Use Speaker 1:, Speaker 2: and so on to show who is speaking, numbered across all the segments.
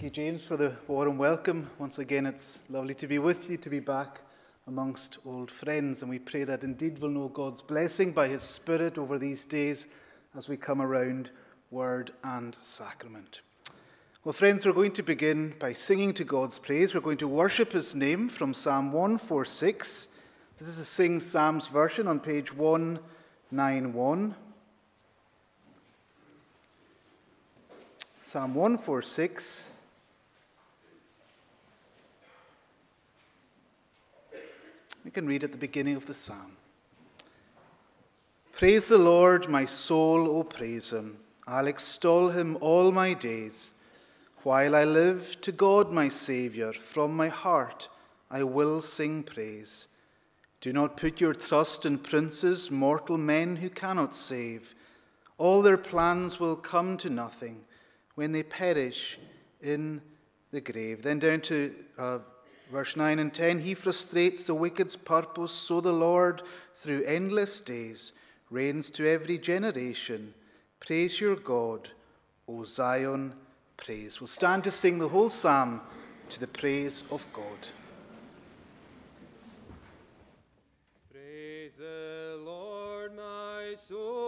Speaker 1: Thank you, James, for the warm welcome. Once again, it's lovely to be with you, to be back amongst old friends. And we pray that indeed we'll know God's blessing by His Spirit over these days as we come around Word and Sacrament. Well, friends, we're going to begin by singing to God's praise. We're going to worship His name from Psalm 146. This is a Sing Psalms version on page 191. Psalm 146. We can read at the beginning of the psalm. Praise the Lord, my soul, O praise him. I'll extol him all my days. While I live, to God my Saviour, from my heart I will sing praise. Do not put your trust in princes, mortal men who cannot save. All their plans will come to nothing when they perish in the grave. Then down to uh, Verse 9 and 10 He frustrates the wicked's purpose, so the Lord, through endless days, reigns to every generation. Praise your God, O Zion, praise. We'll stand to sing the whole psalm to the praise of God.
Speaker 2: Praise the Lord, my soul,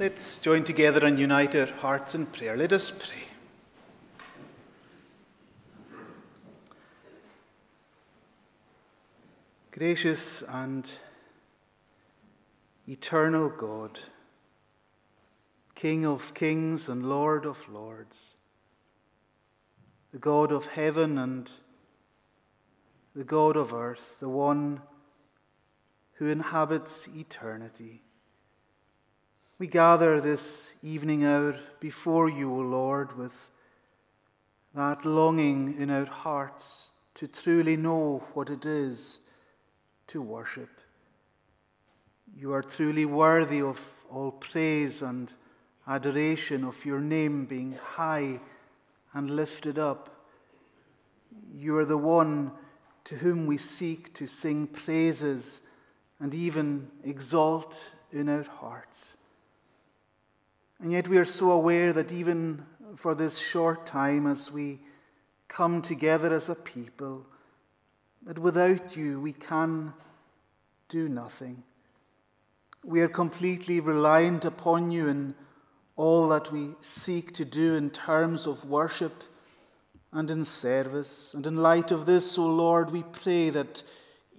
Speaker 1: Let's join together and unite our hearts in prayer. Let us pray. Gracious and eternal God, King of kings and Lord of lords, the God of heaven and the God of earth, the one who inhabits eternity. We gather this evening hour before you, O Lord, with that longing in our hearts to truly know what it is to worship. You are truly worthy of all praise and adoration of your name being high and lifted up. You are the one to whom we seek to sing praises and even exalt in our hearts. And yet we are so aware that even for this short time as we come together as a people, that without you we can do nothing. We are completely reliant upon you in all that we seek to do in terms of worship and in service. And in light of this, O Lord, we pray that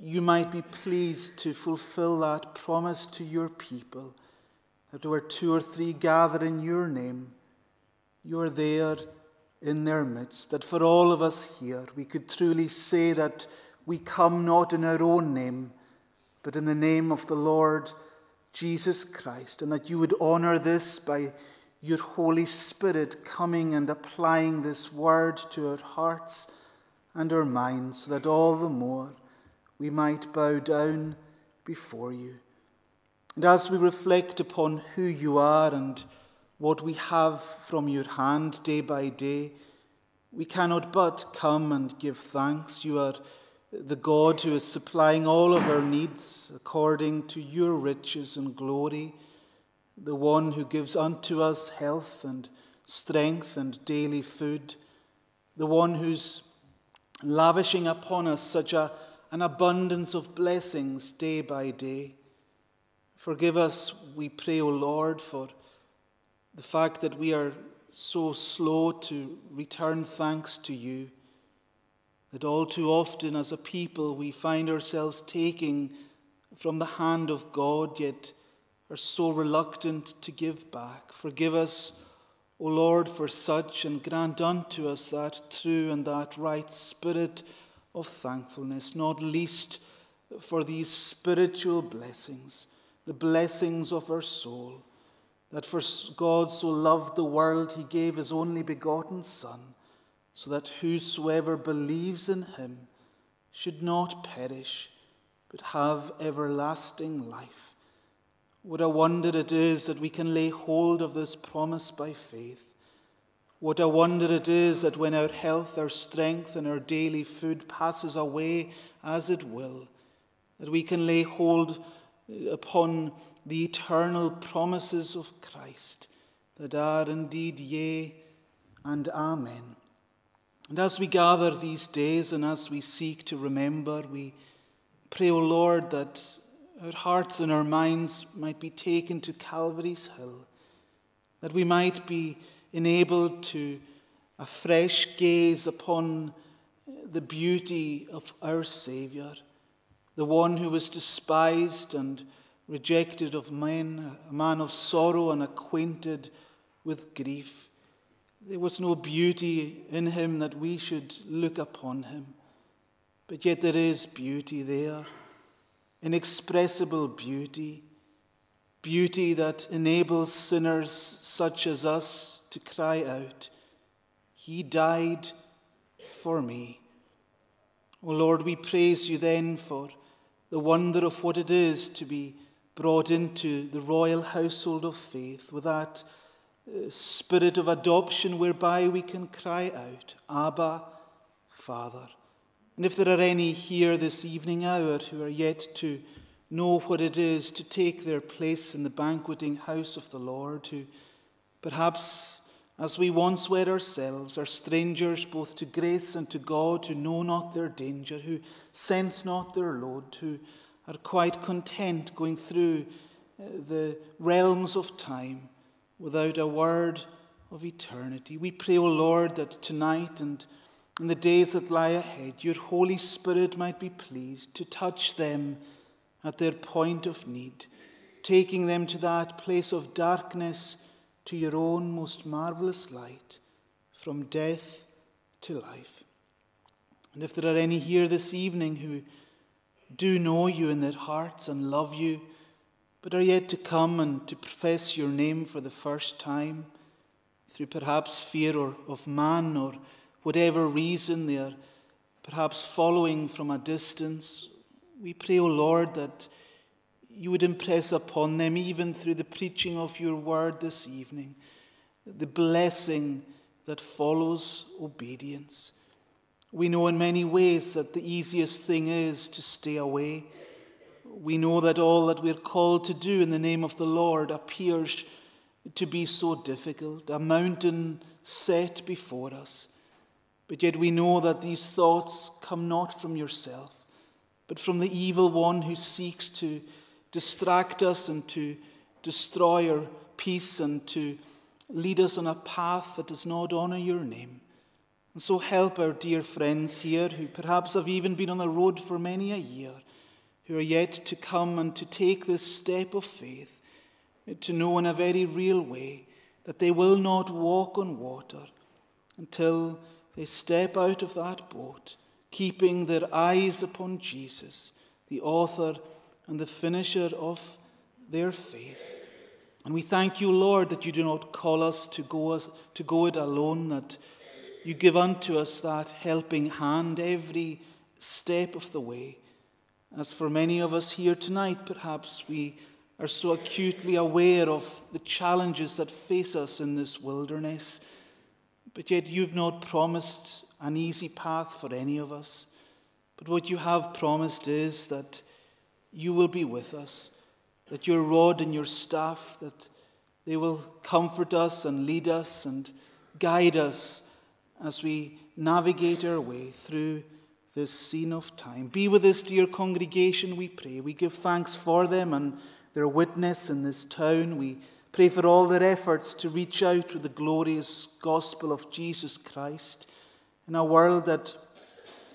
Speaker 1: you might be pleased to fulfill that promise to your people that where two or three gather in your name, you are there in their midst. That for all of us here, we could truly say that we come not in our own name, but in the name of the Lord Jesus Christ, and that you would honor this by your Holy Spirit coming and applying this word to our hearts and our minds, so that all the more we might bow down before you. And as we reflect upon who you are and what we have from your hand day by day, we cannot but come and give thanks. You are the God who is supplying all of our needs according to your riches and glory, the one who gives unto us health and strength and daily food, the one who's lavishing upon us such a, an abundance of blessings day by day. Forgive us, we pray, O Lord, for the fact that we are so slow to return thanks to you that all too often as a people we find ourselves taking from the hand of God, yet are so reluctant to give back. Forgive us, O Lord, for such, and grant unto us that true and that right spirit of thankfulness, not least for these spiritual blessings, the blessings of our soul, that for God so loved the world, he gave his only begotten Son so that whosoever believes in him should not perish, but have everlasting life. What a wonder it is that we can lay hold of this promise by faith. What a wonder it is that when our health, our strength, and our daily food passes away as it will, that we can lay hold upon the eternal promises of Christ that are indeed yea and amen. And as we gather these days and as we seek to remember, we pray, O Lord, that our hearts and our minds might be taken to Calvary's Hill, that we might be enabled to a fresh gaze upon the beauty of our Saviour, the one who was despised and rejected of men, a man of sorrow and acquainted with grief. There was no beauty in him that we should look upon him. But yet there is beauty there, inexpressible beauty, beauty that enables sinners such as us to cry out, He died for me. O Lord, we praise you then for the wonder of what it is to be brought into the royal household of faith with that uh, spirit of adoption whereby we can cry out, Abba, Father. And if there are any here this evening hour who are yet to know what it is to take their place in the banqueting house of the Lord, who perhaps, as we once were ourselves, are strangers both to grace and to God, who know not their danger, who sense not their load, who are quite content going through uh, the realms of time without a word of eternity. We pray, O Lord, that tonight and in the days that lie ahead, your Holy Spirit might be pleased to touch them at their point of need, taking them to that place of darkness to your own most marvelous light, from death to life. And if there are any here this evening who do know you in their hearts and love you, but are yet to come and to profess your name for the first time, through perhaps fear or, of man or whatever reason they are perhaps following from a distance, we pray, O Lord, that you would impress upon them, even through the preaching of your word this evening, the blessing that follows obedience. We know in many ways that the easiest thing is to stay away. We know that all that we're called to do in the name of the Lord appears to be so difficult, a mountain set before us. But yet we know that these thoughts come not from yourself, but from the evil one who seeks to distract us and to destroy our peace and to lead us on a path that does not honor your name. And so help our dear friends here who perhaps have even been on the road for many a year, who are yet to come and to take this step of faith, to know in a very real way that they will not walk on water until they step out of that boat, keeping their eyes upon Jesus, the author and the finisher of their faith. And we thank you, Lord, that you do not call us to go, to go it alone, that you give unto us that helping hand every step of the way. As for many of us here tonight, perhaps we are so acutely aware of the challenges that face us in this wilderness, but yet you've not promised an easy path for any of us. But what you have promised is that you will be with us, that your rod and your staff, that they will comfort us and lead us and guide us as we navigate our way through this scene of time. Be with this dear congregation, we pray. We give thanks for them and their witness in this town. We pray for all their efforts to reach out with the glorious gospel of Jesus Christ in a world that,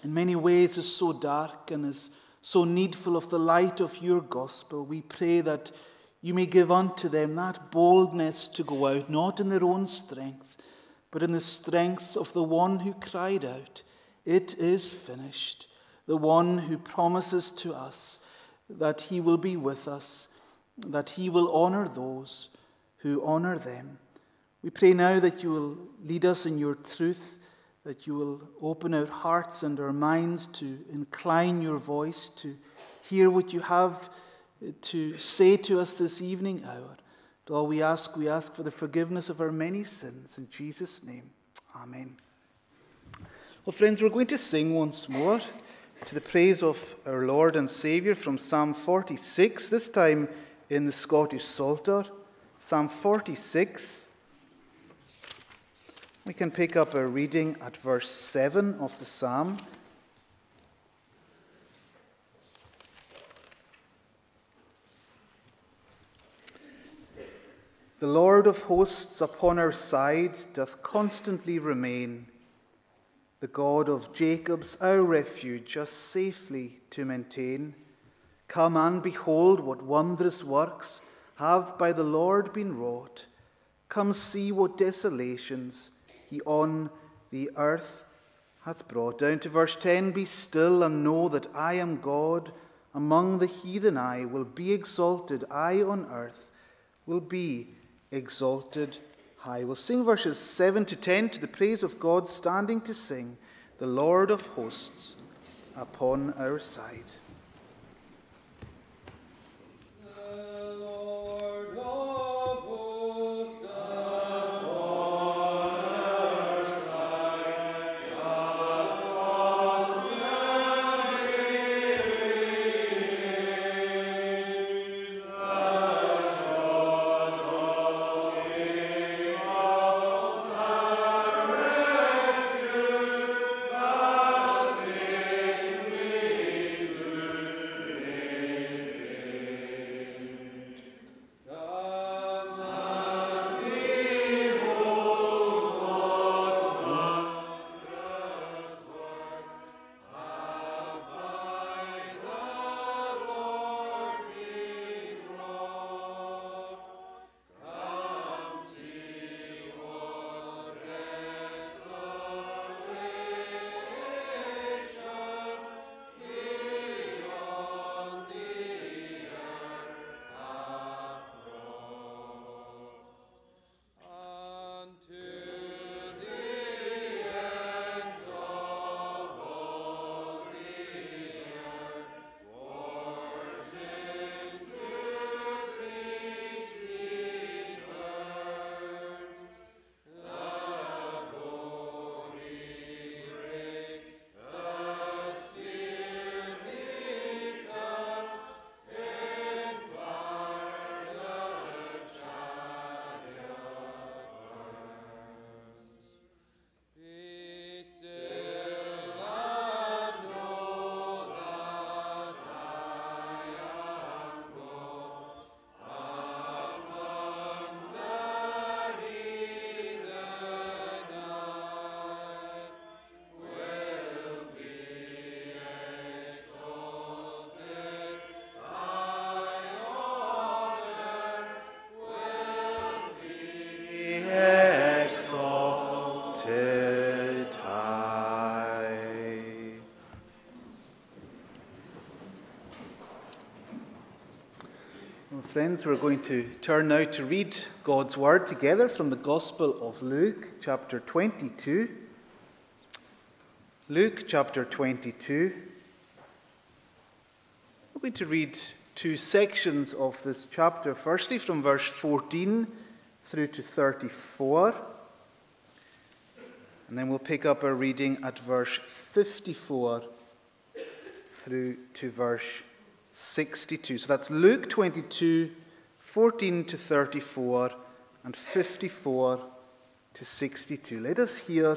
Speaker 1: in many ways, is so dark and is so needful of the light of your gospel. We pray that you may give unto them that boldness to go out, not in their own strength but in the strength of the one who cried out, It is finished, the one who promises to us that he will be with us, that he will honor those who honor them. We pray now that you will lead us in your truth, that you will open our hearts and our minds to incline your voice, to hear what you have eh, to say to us this evening hour. All we ask, we ask for the forgiveness of our many sins. In Jesus' name, Amen. Well, friends, we're going to sing once more to the praise of our Lord and Saviour from Psalm 46, this time in the Scottish Psalter. Psalm 46. We can pick up our reading at verse 7 of the psalm. The Lord of hosts upon our side doth constantly remain. The God of Jacob's our refuge, us safely to maintain. Come and behold what wondrous works have by the Lord been wrought. Come see what desolations he on the earth hath brought. Down to verse 10 Be still and know that I am God. Among the heathen I will be exalted, I on earth will be exalted high. We'll sing verses 7 to 10 to the praise of God, standing to sing, The Lord of hosts upon our side. Well, friends, we're going to turn now to read God's Word together from the Gospel of Luke, chapter 22. Luke, chapter 22. We're going to read two sections of this chapter. Firstly, from verse 14 through to 34. And then we'll pick up our reading at verse 54 through to verse 62. So that's Luke 22, 14 to 34, and 54 to 62. Let us hear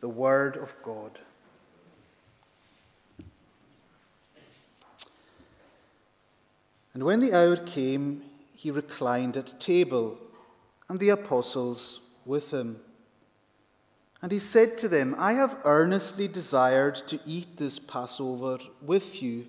Speaker 1: the word of God. And when the hour came, he reclined at table, and the apostles with him. And he said to them, I have earnestly desired to eat this Passover with you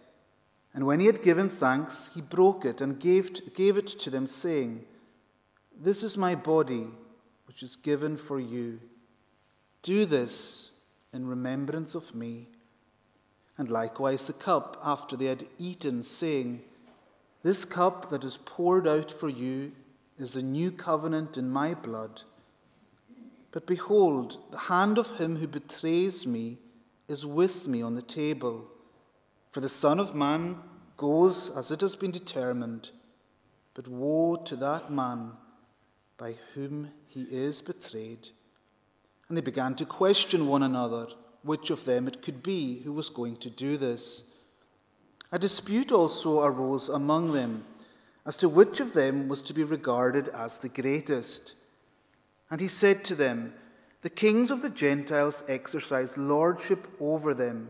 Speaker 1: and when he had given thanks, he broke it and gave, gave it to them, saying, This is my body, which is given for you. Do this in remembrance of me. And likewise the cup after they had eaten, saying, This cup that is poured out for you is a new covenant in my blood. But behold, the hand of him who betrays me is with me on the table. For the Son of Man goes as it has been determined, but woe to that man by whom he is betrayed. And they began to question one another which of them it could be who was going to do this. A dispute also arose among them as to which of them was to be regarded as the greatest. And he said to them, The kings of the Gentiles exercise lordship over them,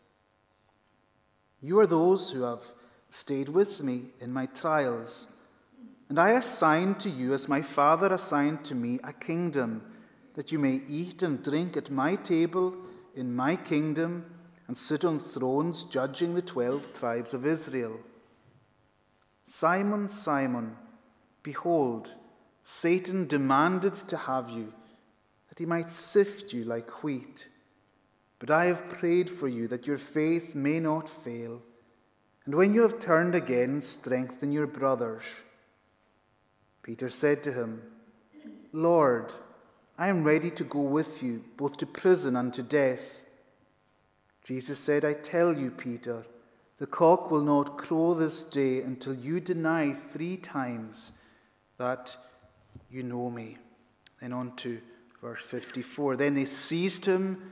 Speaker 1: You are those who have stayed with me in my trials, and I assign to you, as my Father assigned to me, a kingdom, that you may eat and drink at my table in my kingdom and sit on thrones judging the twelve tribes of Israel. Simon, Simon, behold, Satan demanded to have you, that he might sift you like wheat. But I have prayed for you that your faith may not fail. And when you have turned again, strengthen your brothers. Peter said to him, Lord, I am ready to go with you, both to prison and to death. Jesus said, I tell you, Peter, the cock will not crow this day until you deny three times that you know me. Then on to verse 54. Then they seized him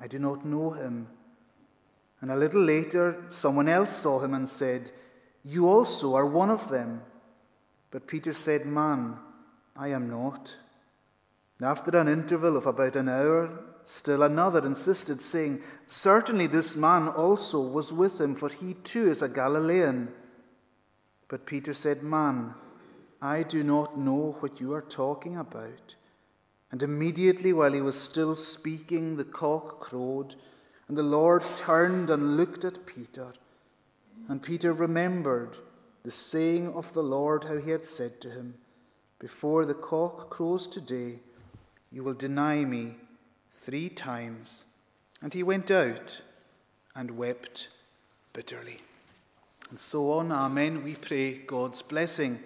Speaker 1: I do not know him. And a little later, someone else saw him and said, You also are one of them. But Peter said, Man, I am not. And after an interval of about an hour, Still another insisted, saying, Certainly this man also was with him, for he too is a Galilean. But Peter said, Man, I do not know what you are talking about. And immediately, while he was still speaking, the cock crowed, and the Lord turned and looked at Peter. And Peter remembered the saying of the Lord, how he had said to him, Before the cock crows today,
Speaker 2: You will deny me three times. And he went out and wept bitterly. And so on, Amen. We pray God's blessing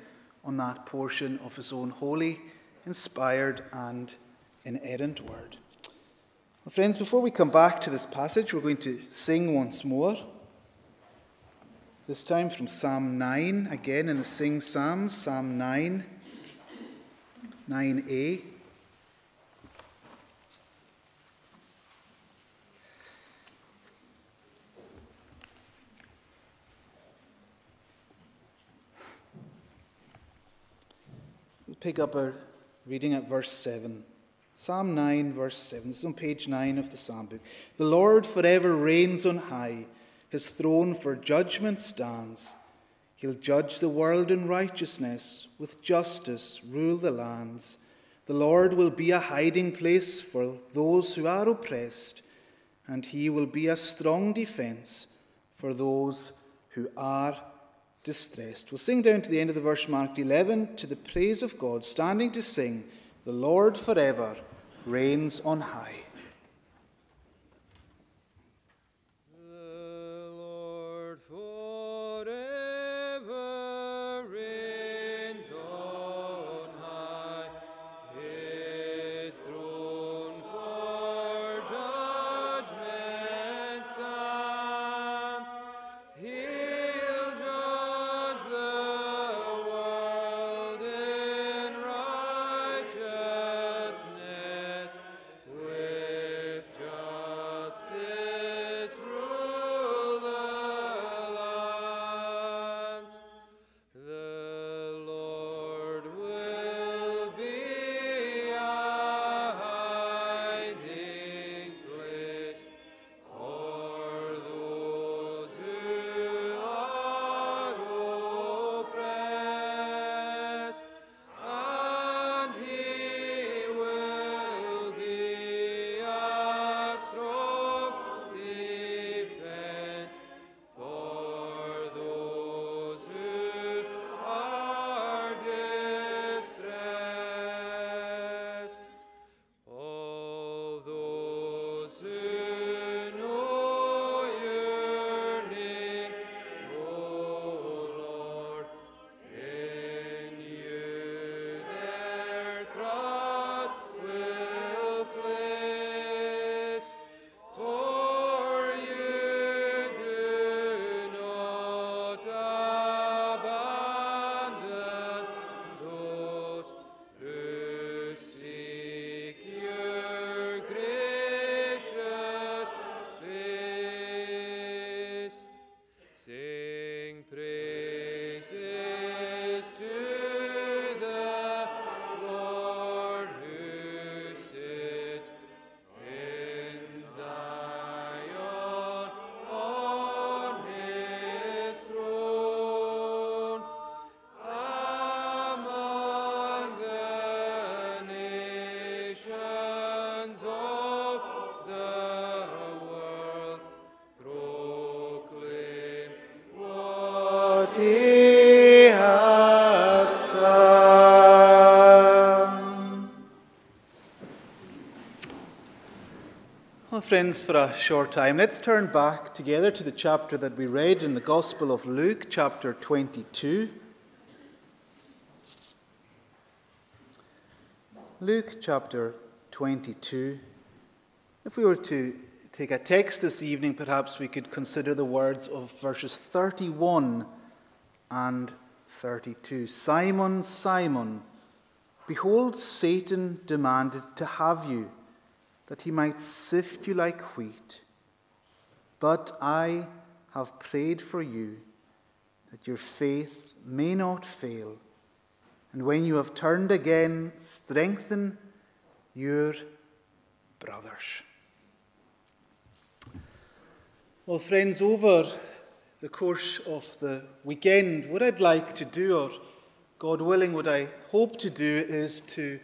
Speaker 2: on that portion of his own holy, inspired, and inerrant word. Well, friends, before we come back to this passage, we're going to sing once more. This time from Psalm 9, again in the Sing Psalms, Psalm 9, 9a. We'll pick up our reading at verse 7. Psalm 9, verse 7. This is on page 9 of the Psalm book. The Lord forever reigns on high, his throne for judgment stands. He'll judge the world in righteousness, with justice rule the lands. The Lord will be a hiding place for those who are oppressed, and he will be a strong defense for those who are distressed. We'll sing down to the end of the verse marked 11 to the praise of God, standing to sing, The Lord forever reigns on high. Friends, for a short time, let's turn back together to the chapter that we read in the Gospel of Luke, chapter 22. Luke chapter 22. If we were to take a text this evening, perhaps we could consider the words of verses 31 and 32. Simon, Simon, behold, Satan demanded to have you, that he might sift you like wheat. But I have prayed for you, that your faith may not fail. And when you have turned again, strengthen your brothers. Well, friends, over the course of the weekend, what I'd like to do, or God willing, what I hope to do, is to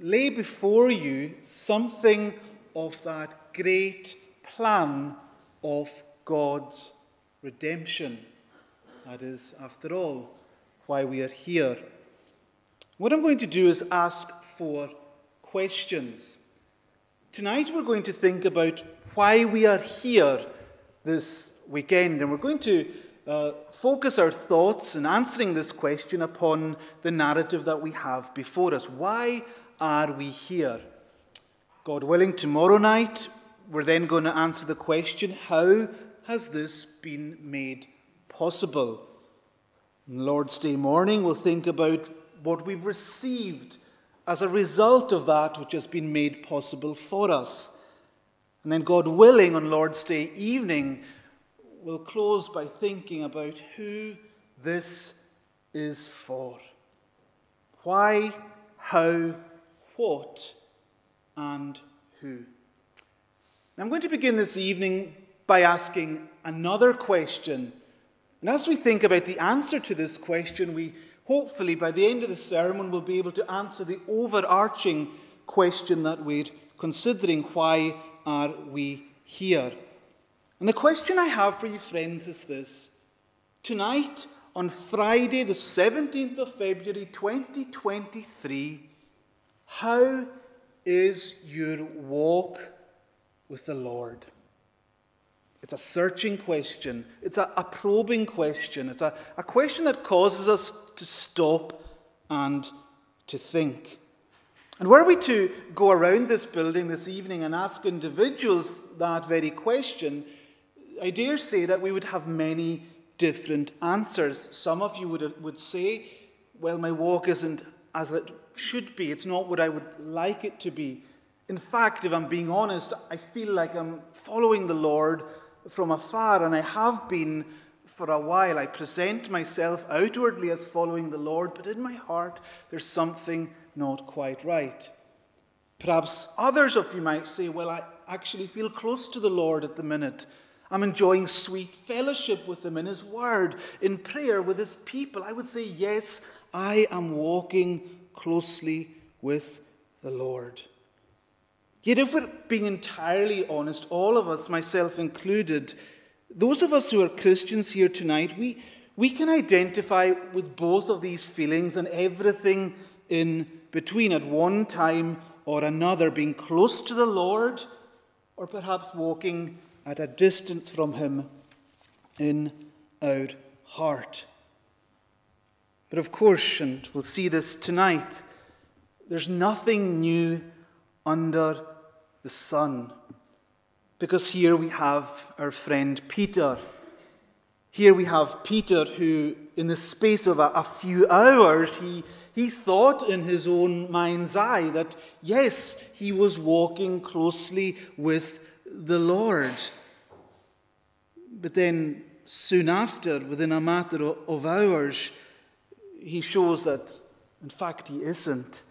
Speaker 2: lay before you something of that great plan of God's redemption. That is, after all, why we are here. What I'm going to do is ask four
Speaker 1: questions. Tonight we're going to think about why we are here this weekend, and we're going to uh, focus our thoughts in answering this question upon the narrative that we have before us. Why are we here? God willing, tomorrow night we're then going to answer the question how has this been made possible? Lord's Day morning, we'll think about what we've received as a result of that which has been made possible for us. And then, God willing, on Lord's Day evening, we'll close by thinking about who this is for. Why, how, what, and who. Now, I'm going to begin this evening by asking another question. And as we think about the answer to this question, we hopefully by the end of the sermon will be able to answer the overarching question that we're considering why are we here? And the question I have for you, friends, is this. Tonight, on Friday, the 17th of February 2023, how is your walk with the Lord? It's a searching question. It's a, a probing question. It's a, a question that causes us to stop and to think. And were we to go around this building this evening and ask individuals that very question, I dare say that we would have many different answers. Some of you would, would say, Well, my walk isn't as it should be, it's not what I would like it to be. In fact, if I'm being honest, I feel like I'm following the Lord from afar, and I have been for a while. I present myself outwardly as following the Lord, but in my heart, there's something not quite right. Perhaps others of you might say, Well, I actually feel close to the Lord at the minute. I'm enjoying sweet fellowship with Him in His Word, in prayer with His people. I would say, Yes, I am walking closely with the Lord. Yet, if we're being entirely honest, all of us, myself included, those of us who are Christians here tonight, we, we can identify with both of these feelings and everything in between at one time or another, being close to the Lord or perhaps walking at a distance from Him in our heart. But of course, and we'll see this tonight, there's nothing new under the sun. Because here we have our friend Peter. Here we have Peter who, in the space of a, a, few hours, he, he thought in his own mind's eye that, yes, he was walking closely with the Lord. But then, soon after, within a matter of hours, he shows that, in fact, he isn't.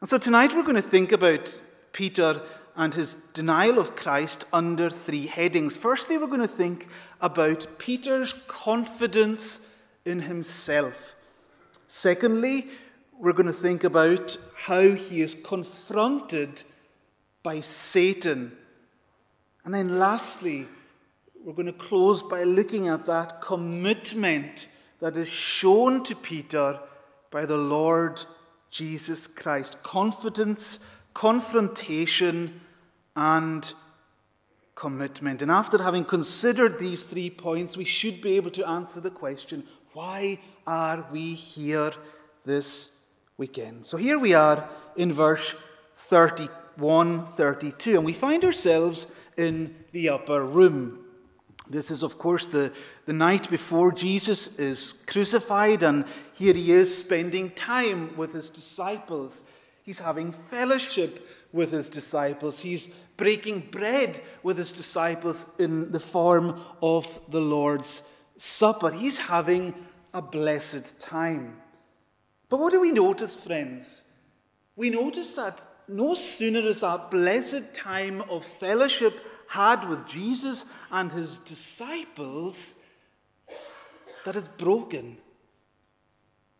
Speaker 1: And so tonight we're going to think about Peter and his denial of Christ under three headings. Firstly, we're going to think about Peter's confidence in himself. Secondly, we're going to think about how he is confronted by Satan. And then lastly, we're going to close by looking at that commitment that is shown to Peter by the Lord Jesus Christ. Confidence confrontation, and commitment. And after having considered these three points, we should be able to answer the question why are we here this weekend? So here we are in verse 31 32, and we find ourselves in the upper room. This is, of course, the, the night before Jesus is crucified, and here he is spending time with his disciples. He's having fellowship with his disciples. He's breaking bread with his disciples in the form of the Lord's Supper. He's having a blessed time. But what do we notice, friends? We notice that no sooner is that blessed time of fellowship had with Jesus and his disciples that it's broken.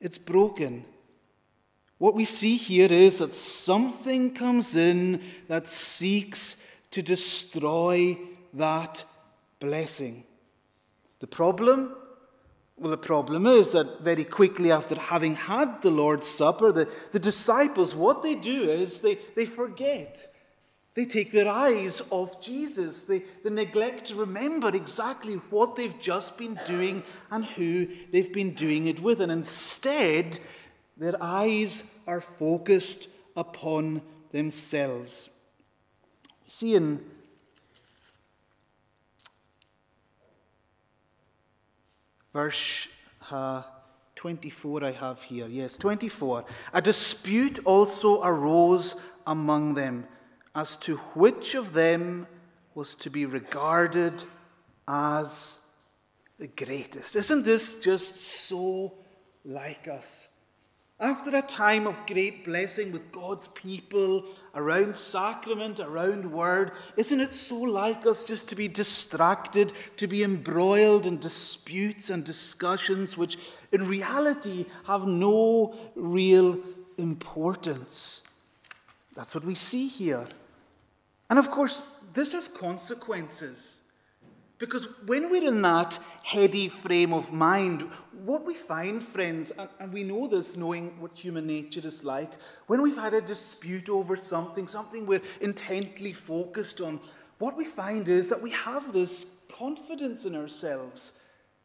Speaker 1: It's broken. What we see here is that something comes in that seeks to destroy that blessing. The problem? Well, the problem is that very quickly after having had the Lord's Supper, the, the disciples, what they do is they, they forget. They take their eyes off Jesus. They, they neglect to remember exactly what they've just been doing and who they've been doing it with. And instead, their eyes are focused upon themselves. See in verse uh, 24, I have here. Yes, 24. A dispute also arose among them as to which of them was to be regarded as the greatest. Isn't this just so like us? After a time of great blessing with God's people, around sacrament, around word, isn't it so like us just to be distracted, to be embroiled in disputes and discussions which in reality have no real importance? That's what we see here. And of course, this has consequences. Because when we're in that heady frame of mind, what we find, friends, and we know this knowing what human nature is like, when we've had a dispute over something, something we're intently focused on, what we find is that we have this confidence in ourselves,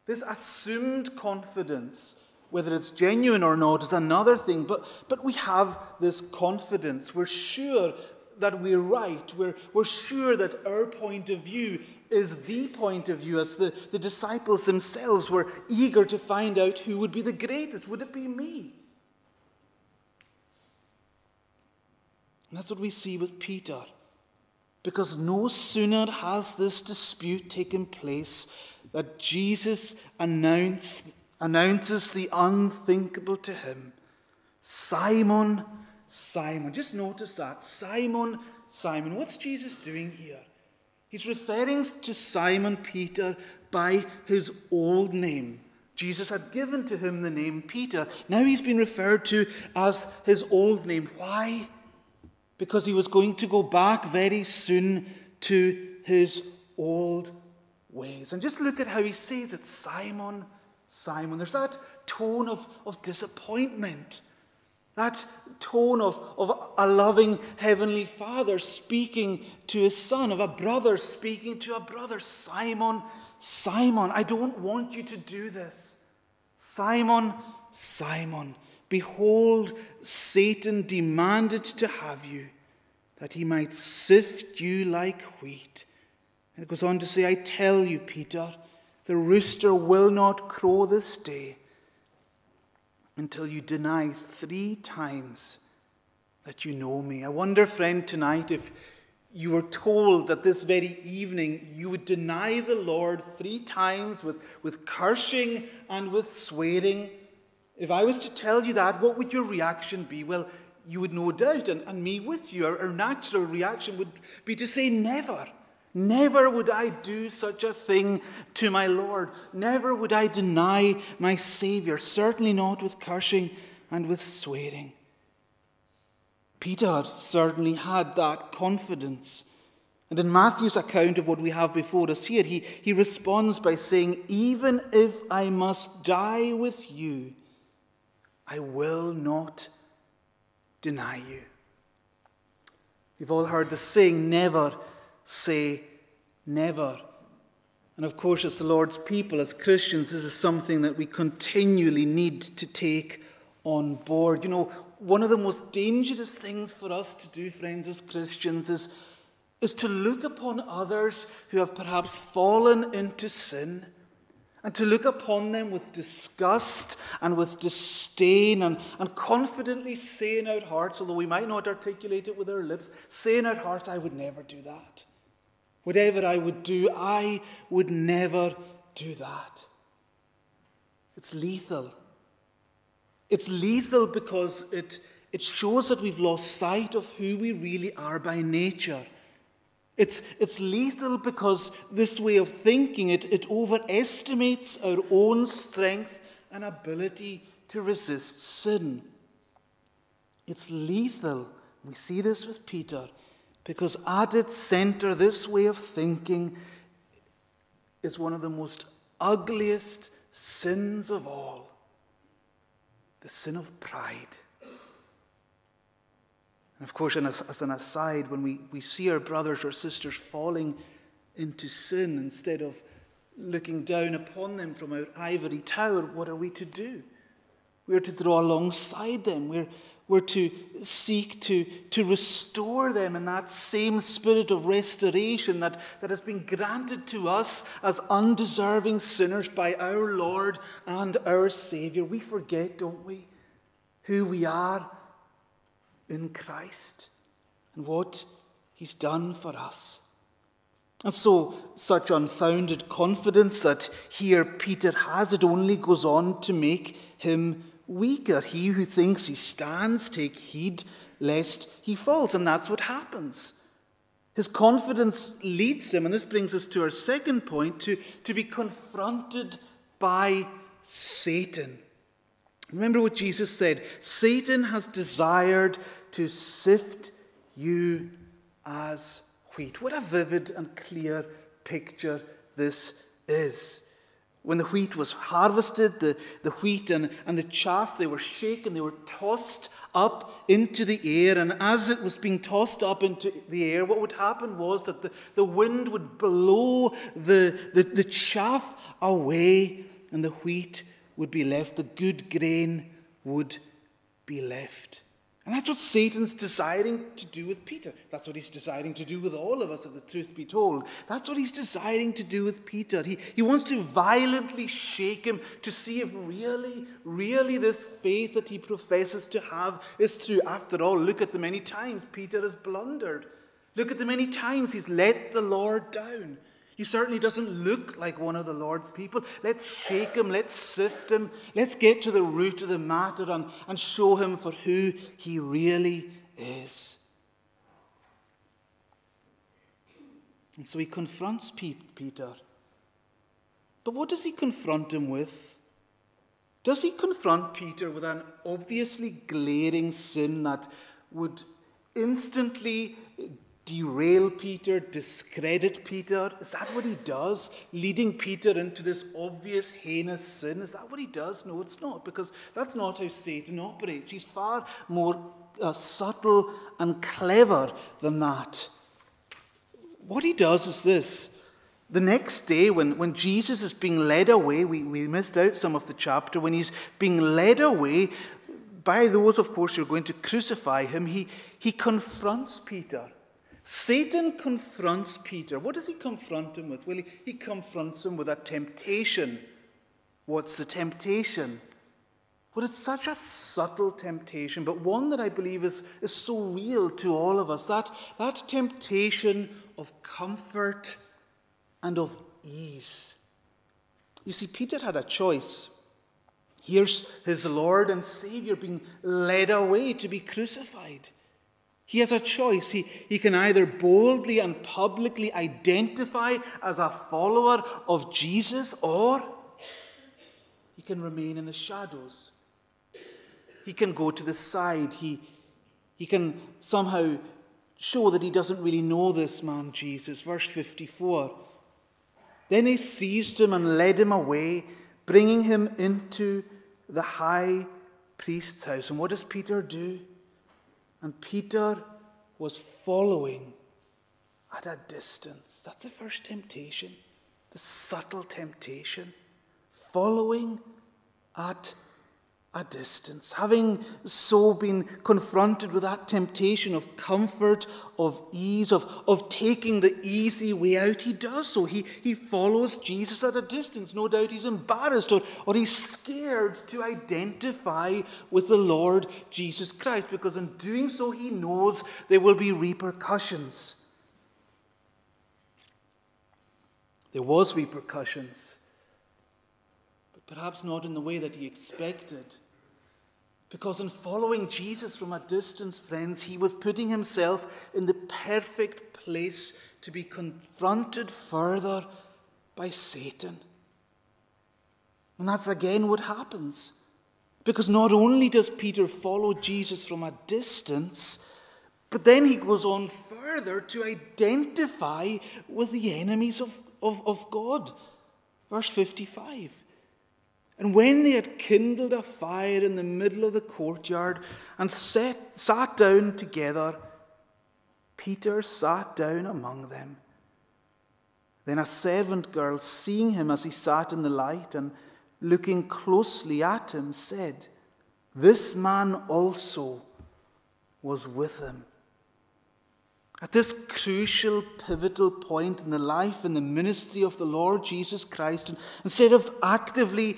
Speaker 1: this assumed confidence. Whether it's genuine or not is another thing, but, but we have this confidence. We're sure that we're right. We're, we're sure that our point of view is the point of view, as the, the disciples themselves were eager to find out who would be the greatest. Would it be me? And that's what we see with Peter. Because no sooner has this dispute taken place that Jesus announce, announces the unthinkable to him Simon, Simon. Just notice that. Simon, Simon. What's Jesus doing here? He's referring to Simon Peter by his old name. Jesus had given to him the name Peter. Now he's been referred to as his old name. Why? Because he was going to go back very soon to his old ways. And just look at how he says it Simon, Simon. There's that tone of, of disappointment. That tone of, of a loving heavenly father speaking to his son, of a brother speaking to a brother. Simon, Simon, I don't want you to do this. Simon, Simon, behold, Satan demanded to have you that he might sift you like wheat. And it goes on to say, I tell you, Peter, the rooster will not crow this day until you deny three times that you know me. I wonder, friend, tonight if you were told that this very evening you would deny the Lord three times with, with cursing and with swearing. If I was to tell you that, what would your reaction be? Well, you would no doubt, and, and me with you, our, our natural reaction would be to say, Never. Never would I do such a thing to my Lord. Never would I deny my Savior, certainly not with cursing and with swearing. Peter certainly had that confidence. And in Matthew's account of what we have before us here, he, he responds by saying, Even if I must die with you, I will not deny you. We've all heard the saying, Never say never. And of course, as the Lord's people, as Christians, this is something that we continually need to take on board. You know, one of the most dangerous things for us to do, friends, as Christians, is, is to look upon others who have perhaps fallen into sin and to look upon them with disgust and with disdain and, and confidently say in our hearts, although we might not articulate it with our lips, say in our hearts, I would never do that. Whatever I would do, I would never do that. It's lethal. It's lethal because it, it shows that we've lost sight of who we really are by nature. It's, it's lethal because this way of thinking, it, it overestimates our own strength and ability to resist sin. It's lethal. We see this with Peter. Because at its center, this way of thinking is one of the most ugliest sins of all, the sin of pride. And of course, as an aside, when we, we see our brothers or sisters falling into sin instead of looking down upon them from our ivory tower, what are we to do? We're to draw alongside them. We're, we're to seek to, to restore them in that same spirit of restoration that, that has been granted to us as undeserving sinners by our Lord and our Savior. We forget, don't we, who we are in Christ and what He's done for us. And so, such unfounded confidence that here Peter has, it only goes on to make him weaker. He who thinks he stands, take heed lest he falls. And that's what happens. His confidence leads him, and this brings us to our second point, to, to be confronted by Satan. Remember what Jesus said Satan has desired to sift you as wheat. What a vivid and clear picture this is. When the wheat was harvested, the, the wheat and, and the chaff, they were shaken, they were tossed up into the air. And as it was being tossed up into the air, what would happen was that the, the wind would blow the, the, the chaff away, and the wheat would be left. The good grain would be left. And that's what Satan's desiring to do with Peter. That's what he's desiring to do with all of us, if the truth be told. That's what he's desiring to do with Peter. He, he wants to violently shake him to see if really, really this faith that he professes to have is true. After all, look at the many times Peter has blundered. Look at the many times he's let the Lord down. He certainly doesn't look like one of the Lord's people. Let's shake him, let's sift him, let's get to the root of the matter and, and show him for who he really is. And so he confronts Peter. But what does he confront him with? Does he confront Peter with an obviously glaring sin that would instantly derail Peter, discredit Peter? Is that what he does? Leading Peter into this obvious, heinous sin? Is that what he does? No, it's not, because that's not how Satan operates. He's far more uh, subtle and clever than that. What he does is this. The next day, when, when Jesus is being led away, we, we missed out some of the chapter, when he's being led away by those, of course, who are going to crucify him, he, he confronts Peter. Satan confronts Peter. What does he confront him with? Well, he, he confronts him with a temptation. What's the temptation? Well, it's such a subtle temptation, but one that I believe is, is so real to all of us. That, that temptation of comfort and of ease. You see, Peter had a choice. Here's his Lord and Savior being led away to be crucified. He has a choice. He, he can either boldly and publicly identify as a follower of Jesus or he can remain in the shadows. He can go to the side. He, he can somehow show that he doesn't really know this man, Jesus. Verse 54. Then they seized him and led him away, bringing him into the high priest's house. And what does Peter do? And Peter was following at a distance. That's the first temptation, the subtle temptation. Following at a distance. Having so been confronted with that temptation of comfort, of ease, of, of taking the easy way out, he does so. He, he follows Jesus at a distance. No doubt he's embarrassed or, or he's scared to identify with the Lord Jesus Christ because in doing so, he knows there will be repercussions. There was repercussions perhaps not in the way that he expected. Because in following Jesus from a distance, friends, he was putting himself in the perfect place to be confronted further by Satan. And that's again what happens. Because not only does Peter follow Jesus from a distance, but then he goes on further to identify with the enemies of, of, of God. Verse 55. And when they had kindled a fire in the middle of the courtyard and set, sat down together, Peter sat down among them. Then a servant girl, seeing him as he sat in the light and looking closely at him, said, This man also was with him. At this crucial, pivotal point in the life and the ministry of the Lord Jesus Christ, instead of actively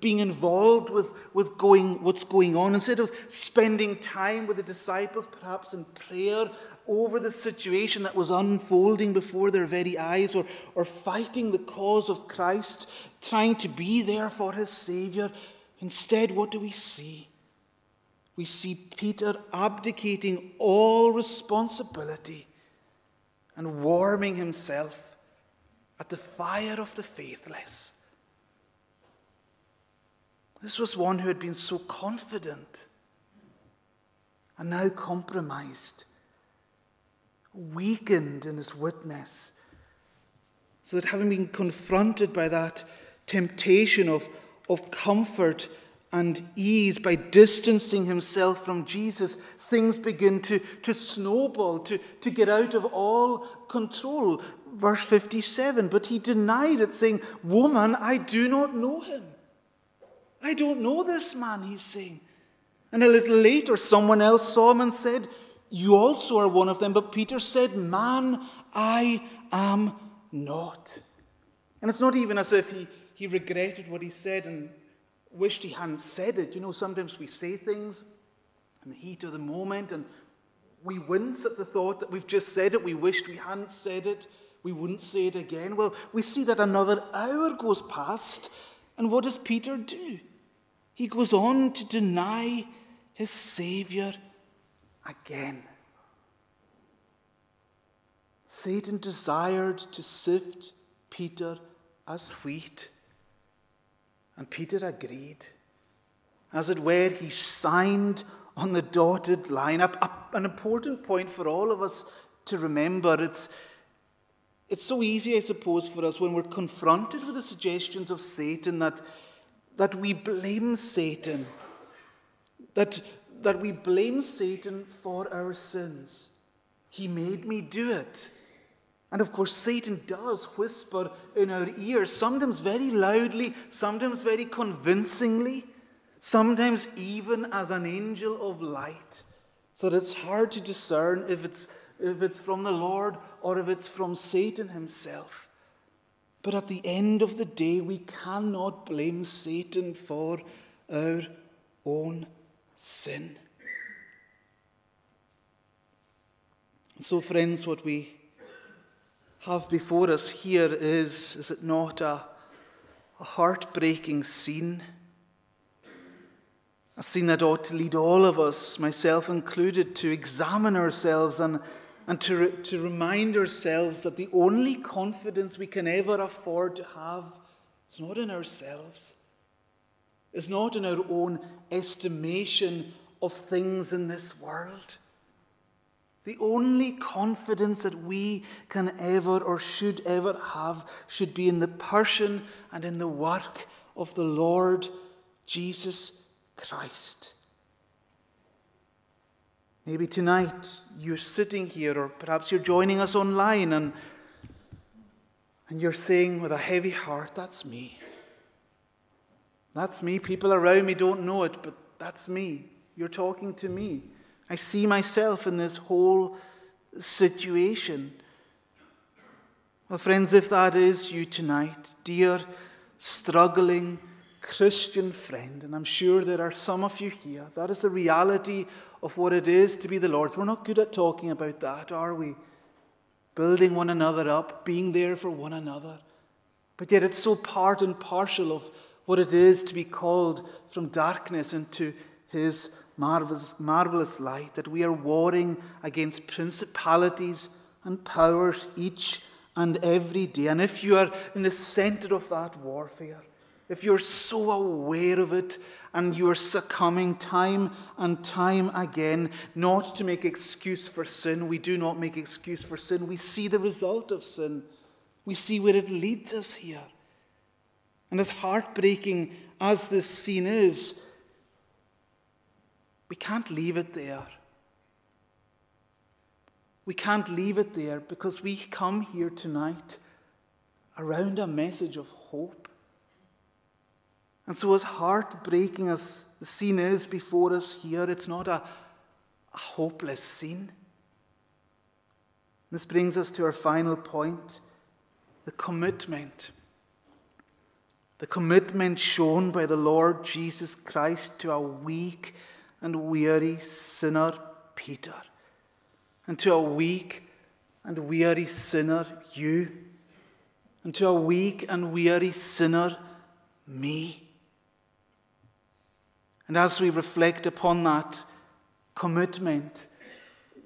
Speaker 1: being involved with, with going, what's going on, instead of spending time with the disciples, perhaps in prayer over the situation that was unfolding before their very eyes, or, or fighting the cause of Christ, trying to be there for his Savior, instead, what do we see? We see Peter abdicating all responsibility and warming himself at the fire of the faithless. This was one who had been so confident and now compromised, weakened in his witness, so that having been confronted by that temptation of, of comfort and ease by distancing himself from Jesus, things begin to, to snowball, to, to get out of all control. Verse 57 But he denied it, saying, Woman, I do not know him. I don't know this man, he's saying. And a little later, someone else saw him and said, You also are one of them. But Peter said, Man, I am not. And it's not even as if he, he regretted what he said and wished he hadn't said it. You know, sometimes we say things in the heat of the moment and we wince at the thought that we've just said it. We wished we hadn't said it. We wouldn't say it again. Well, we see that another hour goes past, and what does Peter do? He goes on to deny his Savior again. Satan desired to sift Peter as wheat. And Peter agreed. As it were, he signed on the dotted line. Up an important point for all of us to remember. It's, it's so easy, I suppose, for us when we're confronted with the suggestions of Satan that, that we blame Satan, that, that we blame Satan for our sins. He made me do it. And of course, Satan does whisper in our ears, sometimes very loudly, sometimes very convincingly, sometimes even as an angel of light, so that it's hard to discern if it's, if it's from the Lord or if it's from Satan himself. But at the end of the day, we cannot blame Satan for our own sin. So, friends, what we have before us here is, is it not, a, a heartbreaking scene? A scene that ought to lead all of us, myself included, to examine ourselves and, and to, re, to remind ourselves that the only confidence we can ever afford to have is not in ourselves, is not in our own estimation of things in this world. The only confidence that we can ever or should ever have should be in the person and in the work of the Lord Jesus Christ. Maybe tonight you're sitting here, or perhaps you're joining us online, and, and you're saying with a heavy heart, That's me. That's me. People around me don't know it, but that's me. You're talking to me. I see myself in this whole situation. Well, friends, if that is you tonight, dear struggling Christian friend, and I'm sure there are some of you here, that is the reality of what it is to be the Lord's. We're not good at talking about that, are we? Building one another up, being there for one another. But yet it's so part and partial of what it is to be called from darkness into his marvelous, marvelous light, that we are warring against principalities and powers each and every day. And if you are in the center of that warfare, if you're so aware of it and you're succumbing time and time again, not to make excuse for sin, we do not make excuse for sin. We see the result of sin, we see where it leads us here. And as heartbreaking as this scene is, we can't leave it there. We can't leave it there because we come here tonight around a message of hope. And so, as heartbreaking as the scene is before us here, it's not a, a hopeless scene. This brings us to our final point the commitment. The commitment shown by the Lord Jesus Christ to a weak and weary sinner, Peter, and to a weak and weary sinner, you, and to a weak and weary sinner, me. And as we reflect upon that commitment,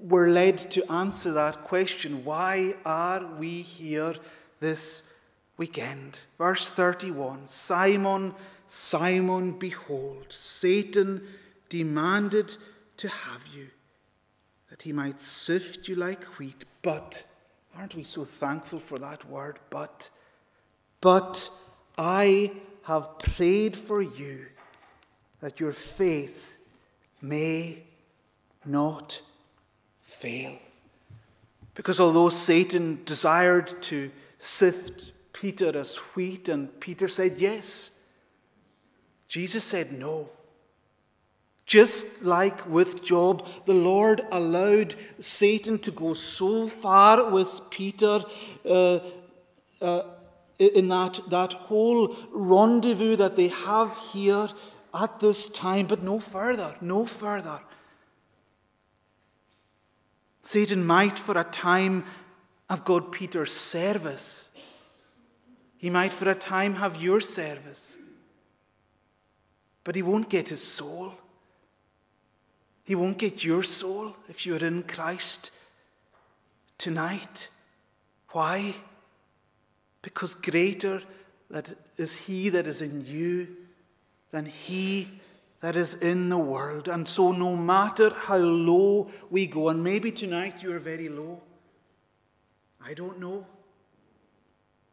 Speaker 1: we're led to answer that question why are we here this weekend? Verse 31 Simon, Simon, behold, Satan demanded to have you, that he might sift you like wheat. But, aren't we so thankful for that word? But, but I have prayed for you that your faith may not fail. Because although Satan desired to sift Peter as wheat, and Peter said yes, Jesus said no. Just like with Job, the Lord allowed Satan to go so far with Peter uh, uh, in that, that whole rendezvous that they have here at this time, but no further, no further. Satan might, for a time, have got Peter's service. He might, for a time, have your service. But he won't get his soul. He won't get your soul if you're in Christ tonight. Why? Because greater that is he that is in you than he that is in the world. And so, no matter how low we go, and maybe tonight you're very low, I don't know.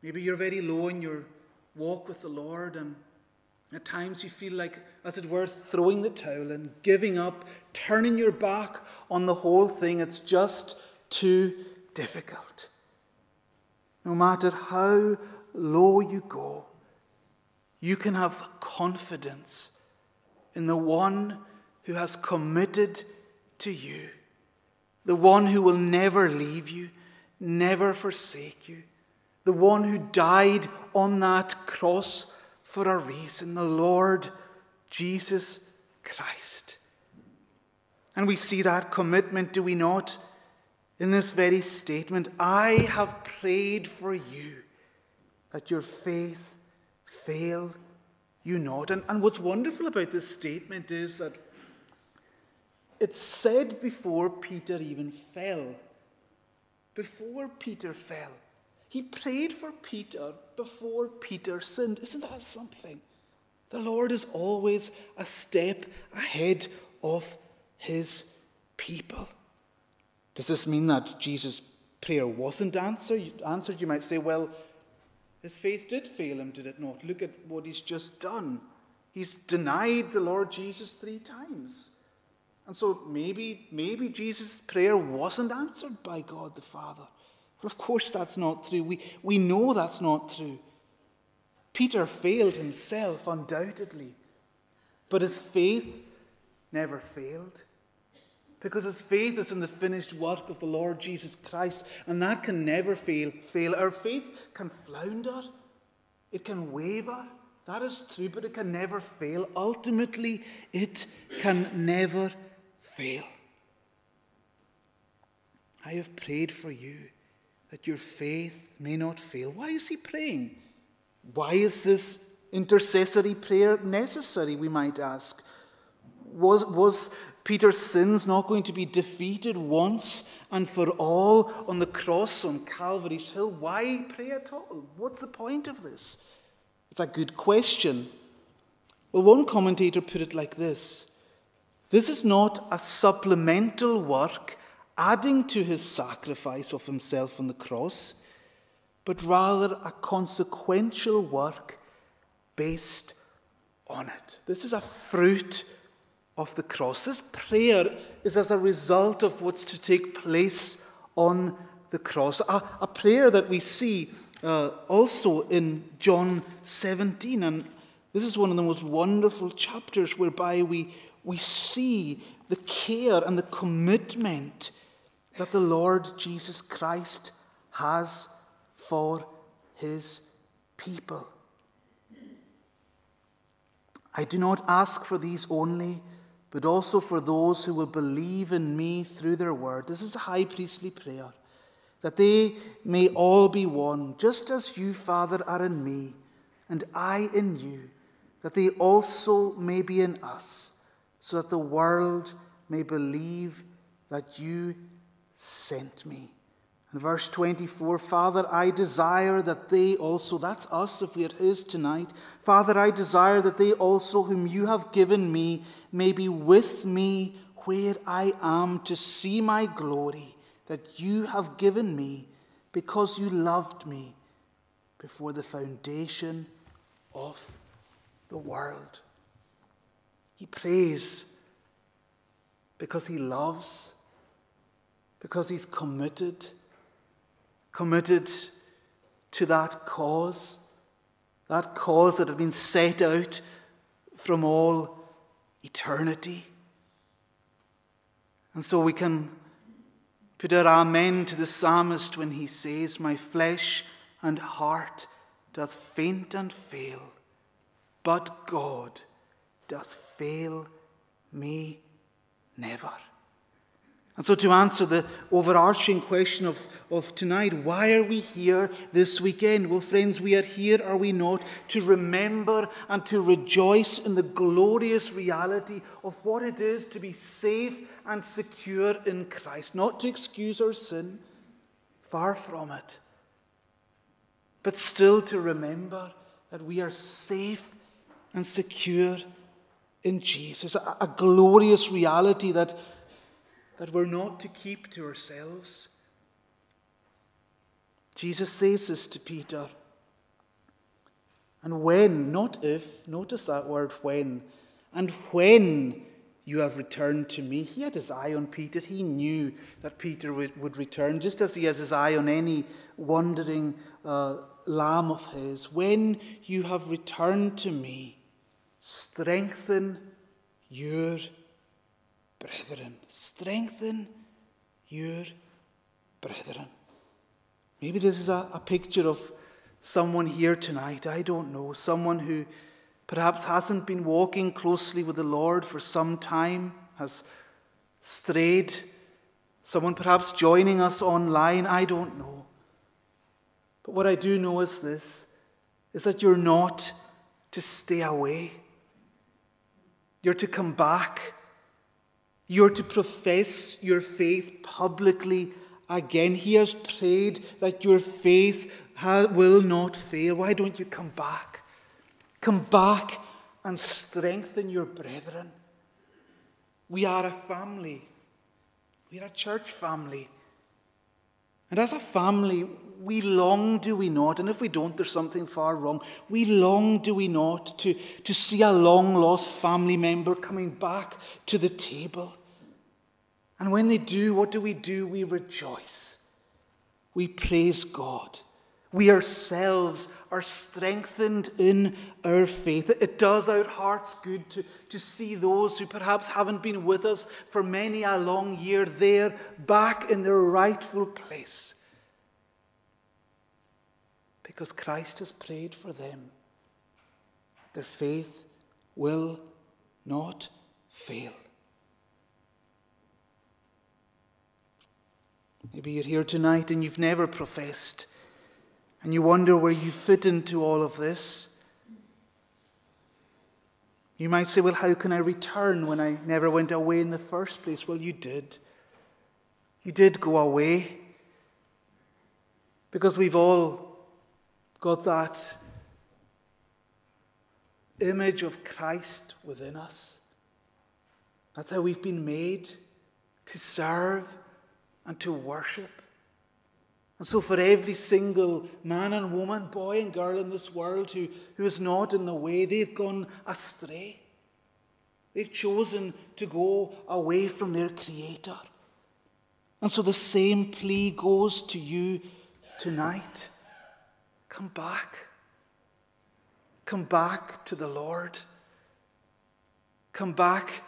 Speaker 1: Maybe you're very low in your walk with the Lord, and at times you feel like, as it were, throwing the towel and giving up, turning your back on the whole thing. It's just too difficult. No matter how low you go, you can have confidence in the one who has committed to you, the one who will never leave you, never forsake you, the one who died on that cross for a reason, the Lord Jesus Christ. And we see that commitment, do we not? In this very statement, I have prayed for you that your faith fail you not. And, and what's wonderful about this statement is that it's said before Peter even fell. Before Peter fell. He prayed for Peter before Peter sinned. Isn't that something? The Lord is always a step ahead of his people. Does this mean that Jesus' prayer wasn't answered? Answered, you might say, well, his faith did fail him, did it not? Look at what he's just done. He's denied the Lord Jesus three times. And so maybe, maybe Jesus' prayer wasn't answered by God the Father. Well, of course, that's not true. We, we know that's not true. Peter failed himself, undoubtedly. But his faith never failed. Because his faith is in the finished work of the Lord Jesus Christ, and that can never fail. fail. Our faith can flounder, it can waver. That is true, but it can never fail. Ultimately, it can never fail. I have prayed for you that your faith may not fail. Why is he praying? Why is this intercessory prayer necessary, we might ask? Was, was Peter's sins not going to be defeated once and for all on the cross on Calvary's Hill? Why pray at all? What's the point of this? It's a good question. Well, one commentator put it like this This is not a supplemental work adding to his sacrifice of himself on the cross, but rather a consequential work based on it. This is a fruit of the cross. This prayer is as a result of what's to take place on the cross. A, a prayer that we see uh, also in John 17. And this is one of the most wonderful chapters whereby we, we see the care and the commitment that the Lord Jesus Christ has for his people. I do not ask for these only, but also for those who will believe in me through their word. This is a high priestly prayer. That they may all be one, just as you, Father, are in me, and I in you, that they also may be in us, so that the world may believe that you sent me. In verse 24, Father, I desire that they also, that's us if we are His tonight, Father, I desire that they also, whom you have given me, may be with me where I am to see my glory that you have given me because you loved me before the foundation of the world. He prays because he loves, because he's committed committed to that cause, that cause that had been set out from all eternity. And so we can put our amen to the psalmist when he says, My flesh and heart doth faint and fail, but God doth fail me never. And so, to answer the overarching question of, of tonight, why are we here this weekend? Well, friends, we are here, are we not, to remember and to rejoice in the glorious reality of what it is to be safe and secure in Christ. Not to excuse our sin, far from it, but still to remember that we are safe and secure in Jesus. A, a glorious reality that that we're not to keep to ourselves. Jesus says this to Peter. And when, not if, notice that word when, and when you have returned to me. He had his eye on Peter. He knew that Peter would return, just as he has his eye on any wandering uh, lamb of his. When you have returned to me, strengthen your brethren. Strengthen your brethren. Maybe this is a, a picture of someone here tonight. I don't know. Someone who perhaps hasn't been walking closely with the Lord for some time, has strayed. Someone perhaps joining us online. I don't know. But what I do know is this is that you're not to stay away. You're to come back you're to profess your faith publicly again. He has prayed that your faith will not fail. Why don't you come back? Come back and strengthen your brethren. We are a family. We are a church family. And as a family, we long, do we not? And if we don't, there's something far wrong. We long, do we not, to, to see a long lost family member coming back to the table. And when they do, what do we do? We rejoice. We praise God. We ourselves are strengthened in our faith. It does our hearts good to, to see those who perhaps haven't been with us for many a long year there back in their rightful place. Because Christ has prayed for them. Their faith will not fail. Maybe you're here tonight and you've never professed, and you wonder where you fit into all of this. You might say, Well, how can I return when I never went away in the first place? Well, you did. You did go away. Because we've all got that image of Christ within us. That's how we've been made to serve and to worship. And so, for every single man and woman, boy and girl in this world who, who is not in the way, they've gone astray. They've chosen to go away from their Creator. And so, the same plea goes to you tonight come back. Come back to the Lord. Come back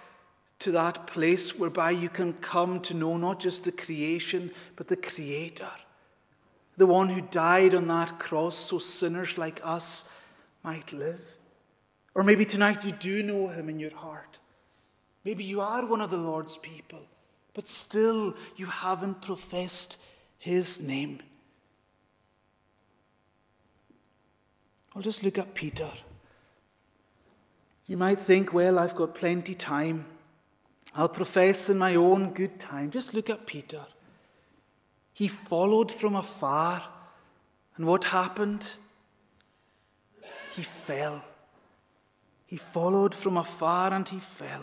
Speaker 1: to that place whereby you can come to know not just the creation, but the Creator the one who died on that cross so sinners like us might live. Or maybe tonight you do know him in your heart. Maybe you are one of the Lord's people, but still you haven't professed his name. I'll just look at Peter. You might think, well, I've got plenty time. I'll profess in my own good time. Just look at Peter. He followed from afar. And what happened? He fell. He followed from afar and he fell.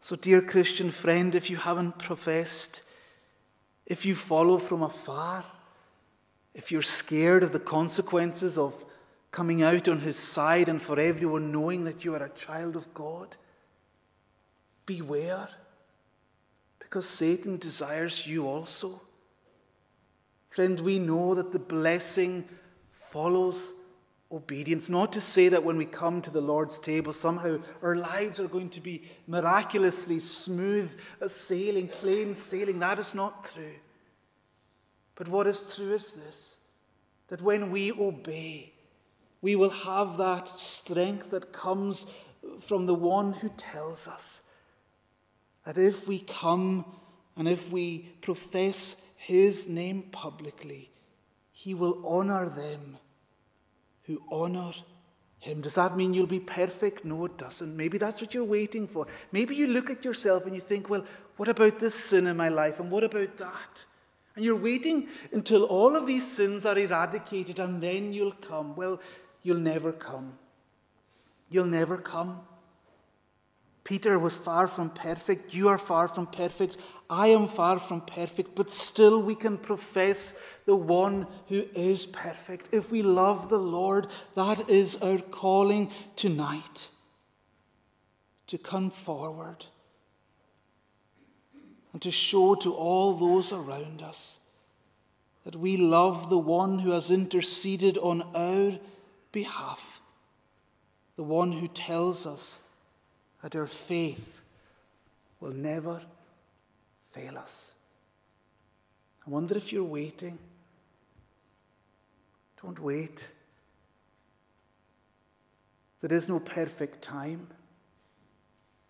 Speaker 1: So, dear Christian friend, if you haven't professed, if you follow from afar, if you're scared of the consequences of coming out on his side and for everyone knowing that you are a child of God, beware because Satan desires you also. Friend, we know that the blessing follows obedience. Not to say that when we come to the Lord's table, somehow our lives are going to be miraculously smooth as sailing, plain sailing. That is not true. But what is true is this that when we obey, we will have that strength that comes from the one who tells us that if we come and if we profess his name publicly, he will honor them who honor him. Does that mean you'll be perfect? No, it doesn't. Maybe that's what you're waiting for. Maybe you look at yourself and you think, well, what about this sin in my life? And what about that? And you're waiting until all of these sins are eradicated and then you'll come. Well, you'll never come. You'll never come. Peter was far from perfect. You are far from perfect. I am far from perfect. But still, we can profess the one who is perfect. If we love the Lord, that is our calling tonight to come forward and to show to all those around us that we love the one who has interceded on our behalf, the one who tells us that our faith will never fail us. I wonder if you're waiting. Don't wait. There is no perfect time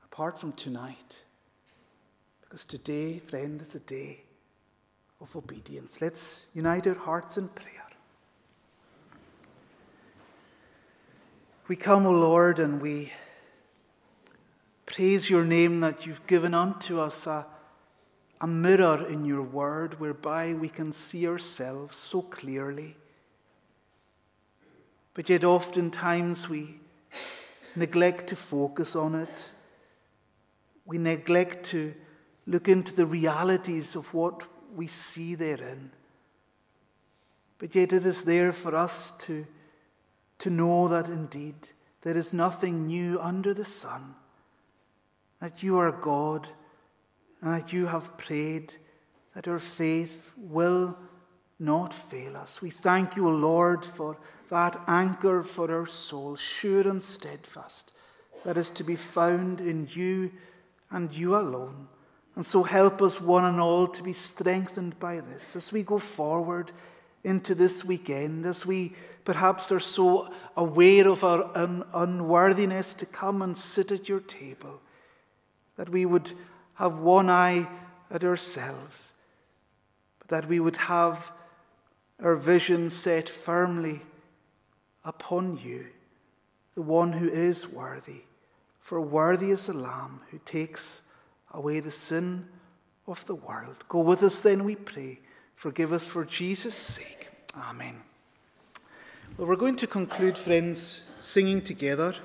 Speaker 1: apart from tonight. Because today, friend, is a day of obedience. Let's unite our hearts in prayer. We come, O Lord, and we Praise your name that you've given unto us a, a mirror in your word whereby we can see ourselves so clearly. But yet, oftentimes, we neglect to focus on it. We neglect to look into the realities of what we see therein. But yet, it is there for us to, to know that indeed there is nothing new under the sun that you are God and that you have prayed that our faith will not fail us. We thank you, Lord, for that anchor for our soul, sure and steadfast, that is to be found in you and you alone. And so help us, one and all, to be strengthened by this as we go forward into this weekend, as we perhaps are so aware of our un- unworthiness to come and sit at your table that we would have one eye at ourselves, but that we would have our vision set firmly upon you, the one who is worthy. For worthy is the Lamb who takes away the sin of the world. Go with us then, we pray. Forgive us for Jesus' sake. Amen. Well, we're going to conclude, friends, singing together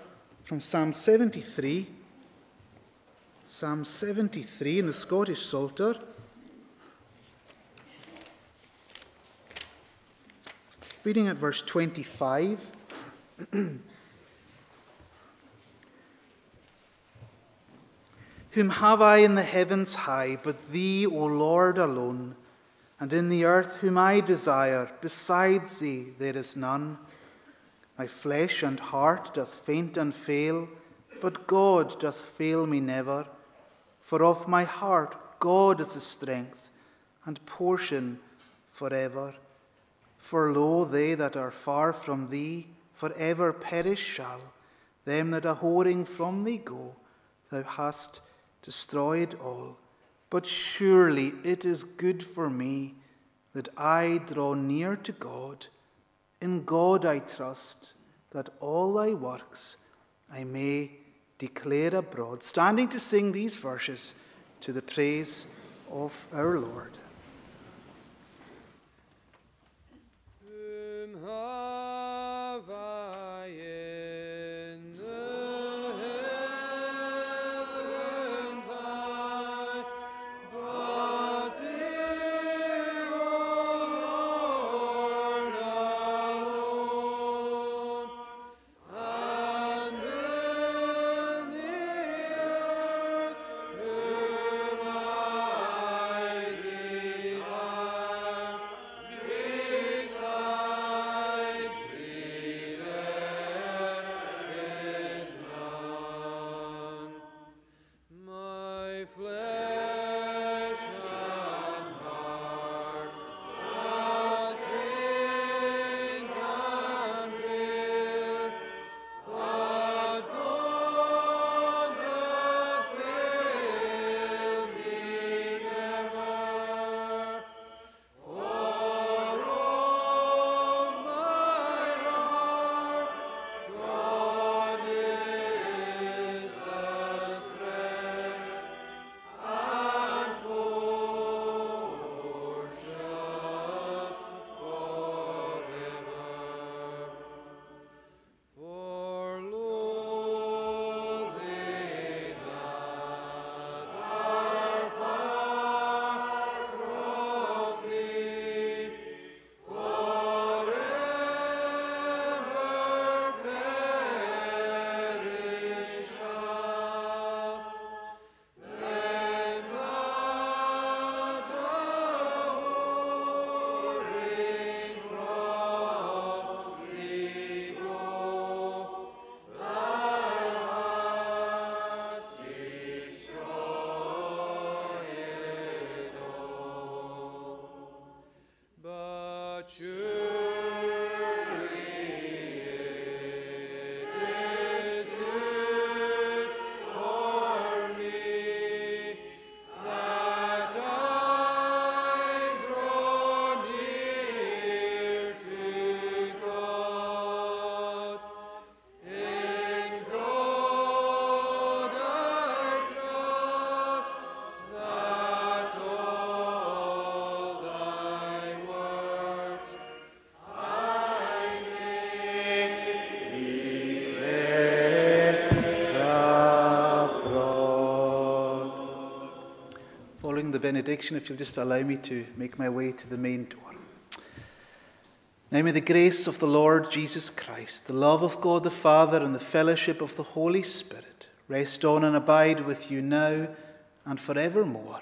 Speaker 1: from Psalm 73. Psalm 73 in the Scottish Psalter.
Speaker 2: Reading at verse 25. Whom have I in the heavens high, but thee, O Lord, alone? And in the earth whom I desire, besides thee there is none. My flesh and heart doth faint and fail, but God doth fail me never. For of my heart God is the strength and portion forever. For lo, they that are far from thee for ever perish shall. Them that are whoring from thee go, thou hast destroyed all. But surely it is good for me that I draw near to God. In God I trust that all thy works I may declare abroad. Standing to sing these verses to the praise of our Lord. Benediction, if you'll just allow me to make my way to the main door. Now may the grace of the Lord Jesus Christ, the love of God the Father, and the fellowship of the Holy Spirit rest on and abide with you now and forevermore.